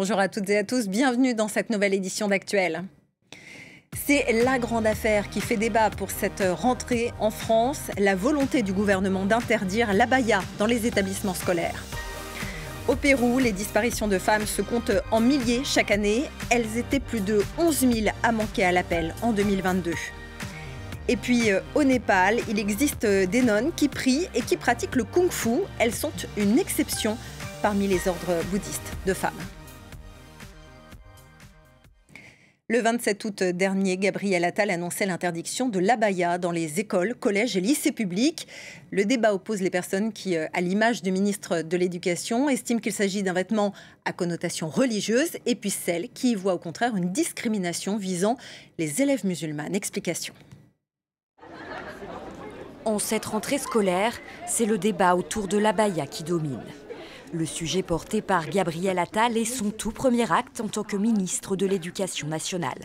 Bonjour à toutes et à tous, bienvenue dans cette nouvelle édition d'Actuel. C'est la grande affaire qui fait débat pour cette rentrée en France, la volonté du gouvernement d'interdire l'abaya dans les établissements scolaires. Au Pérou, les disparitions de femmes se comptent en milliers chaque année. Elles étaient plus de 11 000 à manquer à l'appel en 2022. Et puis euh, au Népal, il existe des nonnes qui prient et qui pratiquent le kung-fu. Elles sont une exception parmi les ordres bouddhistes de femmes. Le 27 août dernier, Gabriel Attal annonçait l'interdiction de l'abaya dans les écoles, collèges et lycées publics. Le débat oppose les personnes qui, euh, à l'image du ministre de l'Éducation, estiment qu'il s'agit d'un vêtement à connotation religieuse, et puis celles qui y voient au contraire une discrimination visant les élèves musulmanes. Explication. En cette rentrée scolaire, c'est le débat autour de l'abaya qui domine. Le sujet porté par Gabriel Attal est son tout premier acte en tant que ministre de l'Éducation nationale.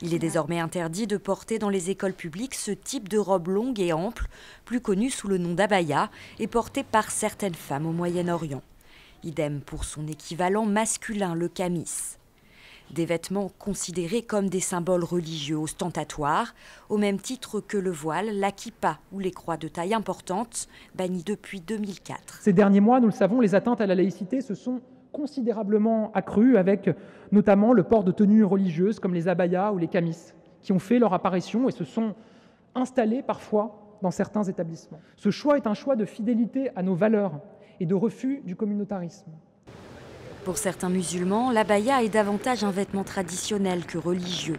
Il est désormais interdit de porter dans les écoles publiques ce type de robe longue et ample, plus connue sous le nom d'abaya, et portée par certaines femmes au Moyen-Orient. Idem pour son équivalent masculin, le camis des vêtements considérés comme des symboles religieux ostentatoires, au même titre que le voile, la ou les croix de taille importante, bannis depuis 2004. Ces derniers mois, nous le savons, les atteintes à la laïcité se sont considérablement accrues, avec notamment le port de tenues religieuses comme les abayas ou les camis, qui ont fait leur apparition et se sont installés parfois dans certains établissements. Ce choix est un choix de fidélité à nos valeurs et de refus du communautarisme. Pour certains musulmans, l'abaya est davantage un vêtement traditionnel que religieux,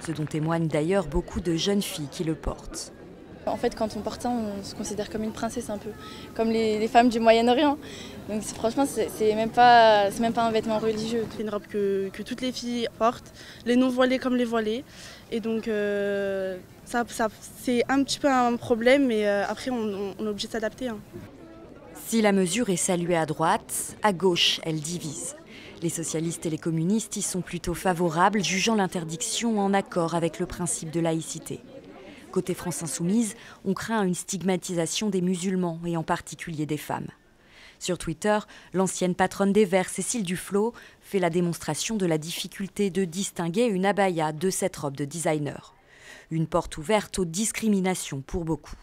ce dont témoignent d'ailleurs beaucoup de jeunes filles qui le portent. En fait, quand on porte ça, on se considère comme une princesse un peu, comme les, femmes du Moyen-Orient. Donc franchement, c'est même, pas, même pas un vêtement religieux. C'est une robe que, toutes les filles portent, les non-voilées comme les voilées. Et donc, euh, ça, c'est un petit peu un problème, mais euh, après, on, est obligé de s'adapter. Hein. Si la mesure est saluée à droite, à gauche, elle divise. Les socialistes et les communistes y sont plutôt favorables, jugeant l'interdiction en accord avec le principe de laïcité. Côté France Insoumise, on craint une stigmatisation des musulmans et en particulier des femmes. Sur Twitter, l'ancienne patronne des Verts, Cécile Duflot, fait la démonstration de la difficulté de distinguer une abaya de cette robe de designer. Une porte ouverte aux discriminations pour beaucoup.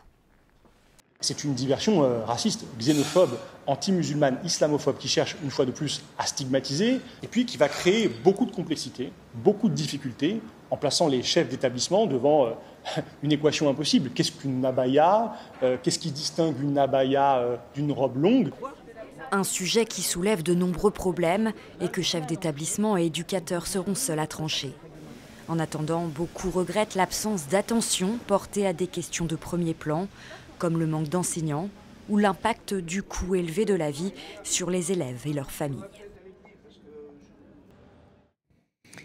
C'est une diversion euh, raciste, xénophobe, anti-musulmane, islamophobe qui cherche une fois de plus à stigmatiser et puis qui va créer beaucoup de complexité, beaucoup de difficultés en plaçant les chefs d'établissement devant euh, une équation impossible. Qu'est-ce qu'une abaya euh, Qu'est-ce qui distingue une abaya d'une robe longue? Un sujet qui soulève de nombreux problèmes et que chefs d'établissement et éducateurs seront seuls à trancher. En attendant, beaucoup regrettent l'absence d'attention portée à des questions de premier plan, comme le manque d'enseignants ou l'impact du coût élevé de la vie sur les élèves et leurs familles.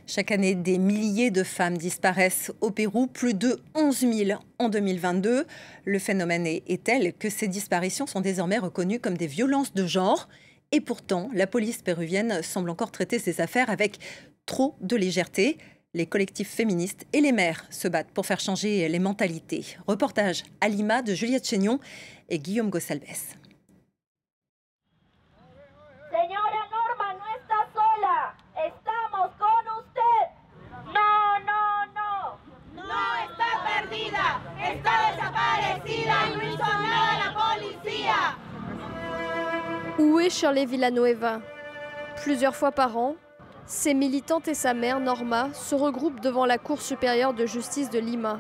Chaque année, des milliers de femmes disparaissent au Pérou, plus de 11 000 en 2022. Le phénomène est tel que ces disparitions sont désormais reconnues comme des violences de genre. Et pourtant, la police péruvienne semble encore traiter ces affaires avec trop de légèreté. Les collectifs féministes et les maires se battent pour faire changer les mentalités. Reportage à Lima de Juliette Chénion et Guillaume Gossalves. Où est Shirley Villanueva? Plusieurs fois par an, ses militantes et sa mère, Norma, se regroupent devant la Cour supérieure de justice de Lima.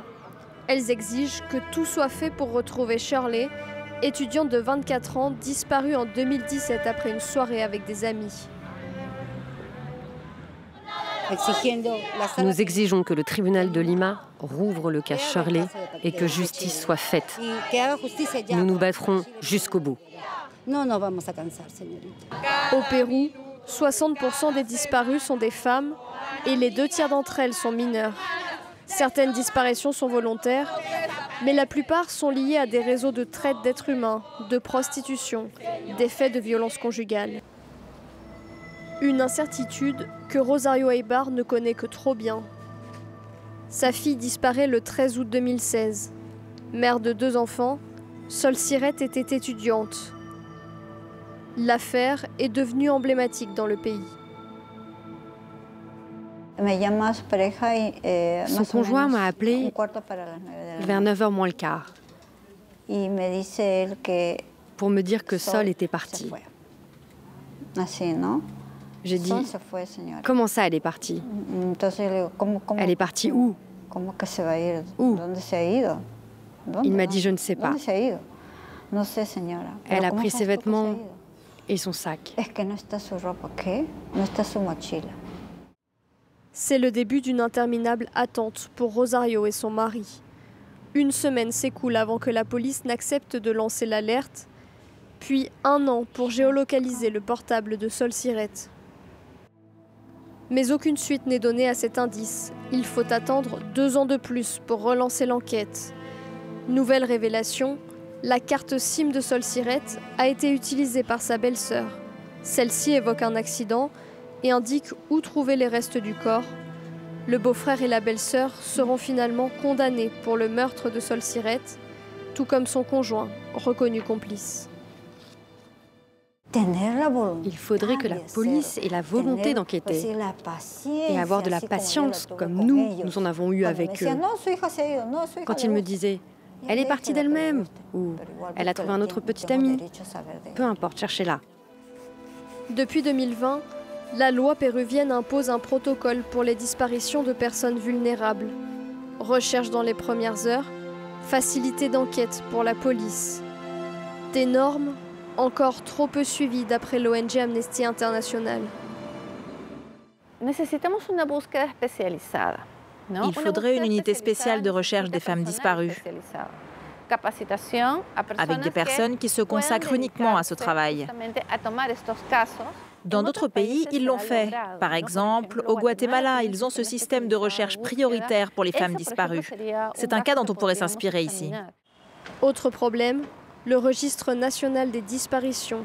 Elles exigent que tout soit fait pour retrouver Shirley, étudiante de 24 ans disparue en 2017 après une soirée avec des amis. Nous exigeons que le tribunal de Lima rouvre le cas Shirley et que justice soit faite. Nous nous battrons jusqu'au bout. Au Pérou, 60% des disparus sont des femmes et les deux tiers d'entre elles sont mineures. Certaines disparitions sont volontaires, mais la plupart sont liées à des réseaux de traite d'êtres humains, de prostitution, des faits de violence conjugale. Une incertitude que Rosario Eibar ne connaît que trop bien. Sa fille disparaît le 13 août 2016. Mère de deux enfants, Sol Sirette était étudiante. L'affaire est devenue emblématique dans le pays. Eh, Son conjoint m'a appelé vers 9h moins le quart. Pour me dire que Sol était parti. J'ai dit, comment ça, elle est partie? Elle est partie où? Où? Il m'a dit, je ne sais pas. Elle a pris ses vêtements et son sac. C'est le début d'une interminable attente pour Rosario et son mari. Une semaine s'écoule avant que la police n'accepte de lancer l'alerte, puis un an pour géolocaliser le portable de Sol Sirette. Mais aucune suite n'est donnée à cet indice. Il faut attendre deux ans de plus pour relancer l'enquête. Nouvelle révélation, la carte SIM de Sol Sirette a été utilisée par sa belle-sœur. Celle-ci évoque un accident et indique où trouver les restes du corps. Le beau-frère et la belle-sœur seront finalement condamnés pour le meurtre de Sol Sirette, tout comme son conjoint, reconnu complice. Il faudrait que la police ait la volonté d'enquêter et avoir de la patience comme nous, nous en avons eu avec eux. Quand ils me disaient elle est partie d'elle-même ou elle a trouvé un autre petit ami, peu importe, cherchez-la. Depuis 2020, la loi péruvienne impose un protocole pour les disparitions de personnes vulnérables. Recherche dans les premières heures, facilité d'enquête pour la police. Des normes encore trop peu suivies d'après l'ONG Amnesty International. Il faudrait une unité spéciale de recherche des femmes disparues, avec des personnes qui se consacrent uniquement à ce travail. Dans d'autres pays, ils l'ont fait. Par exemple, au Guatemala, ils ont ce système de recherche prioritaire pour les femmes disparues. C'est un cas dont on pourrait s'inspirer ici. Autre problème, le registre national des disparitions,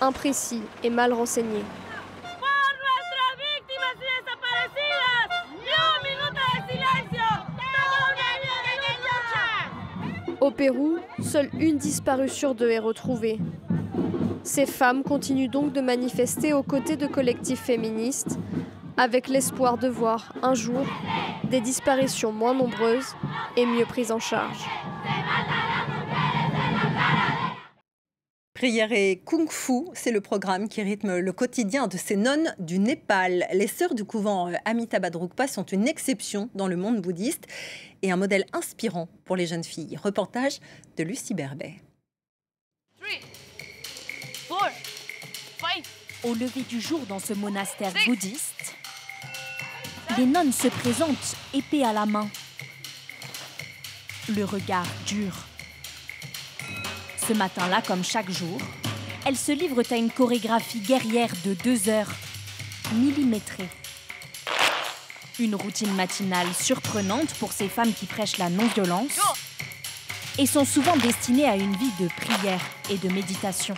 imprécis et mal renseigné. Au Pérou, seule une disparue sur deux est retrouvée. Ces femmes continuent donc de manifester aux côtés de collectifs féministes, avec l'espoir de voir un jour des disparitions moins nombreuses et mieux prises en charge. Prière et Kung Fu, c'est le programme qui rythme le quotidien de ces nonnes du Népal. Les sœurs du couvent euh, Amitabha sont une exception dans le monde bouddhiste et un modèle inspirant pour les jeunes filles. Reportage de Lucie Berbet. Au lever du jour dans ce monastère bouddhiste, les nonnes se présentent épée à la main, le regard dur. Ce matin-là, comme chaque jour, elles se livrent à une chorégraphie guerrière de deux heures, millimétrée. Une routine matinale surprenante pour ces femmes qui prêchent la non-violence et sont souvent destinées à une vie de prière et de méditation.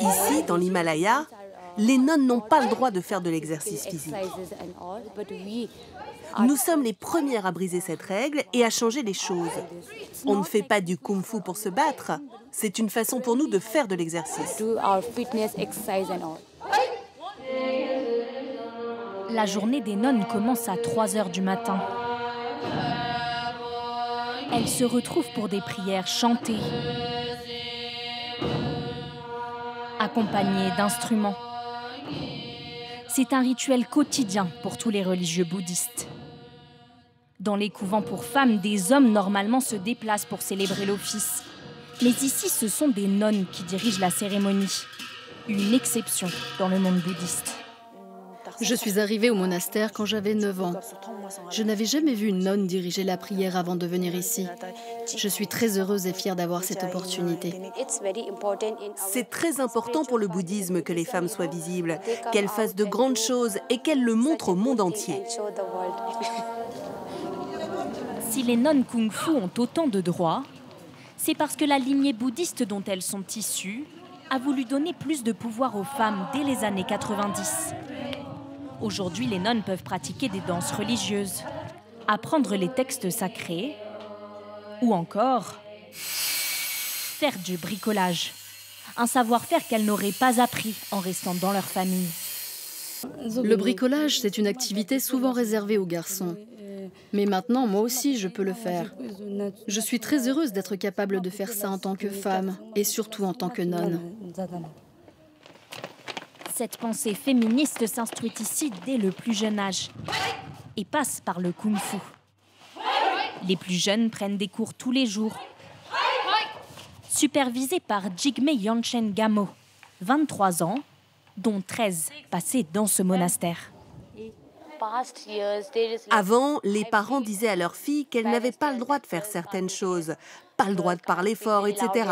Ici, dans l'Himalaya, les nonnes n'ont pas le droit de faire de l'exercice physique. Nous sommes les premières à briser cette règle et à changer les choses. On ne fait pas du kung-fu pour se battre. C'est une façon pour nous de faire de l'exercice. La journée des nonnes commence à 3 heures du matin. Elles se retrouvent pour des prières chantées, accompagnées d'instruments. C'est un rituel quotidien pour tous les religieux bouddhistes. Dans les couvents pour femmes, des hommes normalement se déplacent pour célébrer l'office. Mais ici, ce sont des nonnes qui dirigent la cérémonie. Une exception dans le monde bouddhiste. Je suis arrivée au monastère quand j'avais 9 ans. Je n'avais jamais vu une nonne diriger la prière avant de venir ici. Je suis très heureuse et fière d'avoir cette opportunité. C'est très important pour le bouddhisme que les femmes soient visibles, qu'elles fassent de grandes choses et qu'elles le montrent au monde entier. Si les nonnes kung-fu ont autant de droits, c'est parce que la lignée bouddhiste dont elles sont issues a voulu donner plus de pouvoir aux femmes dès les années 90. Aujourd'hui, les nonnes peuvent pratiquer des danses religieuses, apprendre les textes sacrés ou encore faire du bricolage, un savoir-faire qu'elles n'auraient pas appris en restant dans leur famille. Le bricolage, c'est une activité souvent réservée aux garçons. Mais maintenant, moi aussi, je peux le faire. Je suis très heureuse d'être capable de faire ça en tant que femme et surtout en tant que nonne. Cette pensée féministe s'instruit ici dès le plus jeune âge et passe par le kung-fu. Les plus jeunes prennent des cours tous les jours, supervisés par Jigme Yanchen Gamo, 23 ans, dont 13 passés dans ce monastère. Avant, les parents disaient à leurs filles qu'elles n'avaient pas le droit de faire certaines choses, pas le droit de parler fort, etc.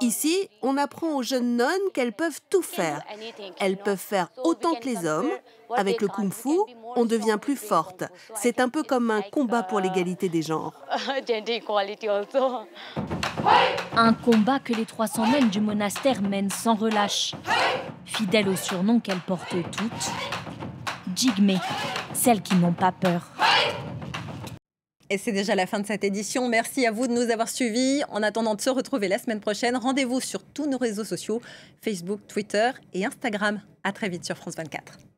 Ici, on apprend aux jeunes nonnes qu'elles peuvent tout faire. Elles peuvent faire autant que les hommes. Avec le kung-fu, on devient plus forte. C'est un peu comme un combat pour l'égalité des genres. Un combat que les 300 nonnes du monastère mènent sans relâche. Fidèles au surnom qu'elles portent toutes, Celles qui n'ont pas peur. Et c'est déjà la fin de cette édition. Merci à vous de nous avoir suivis. En attendant de se retrouver la semaine prochaine, rendez-vous sur tous nos réseaux sociaux, Facebook, Twitter et Instagram. À très vite sur France 24.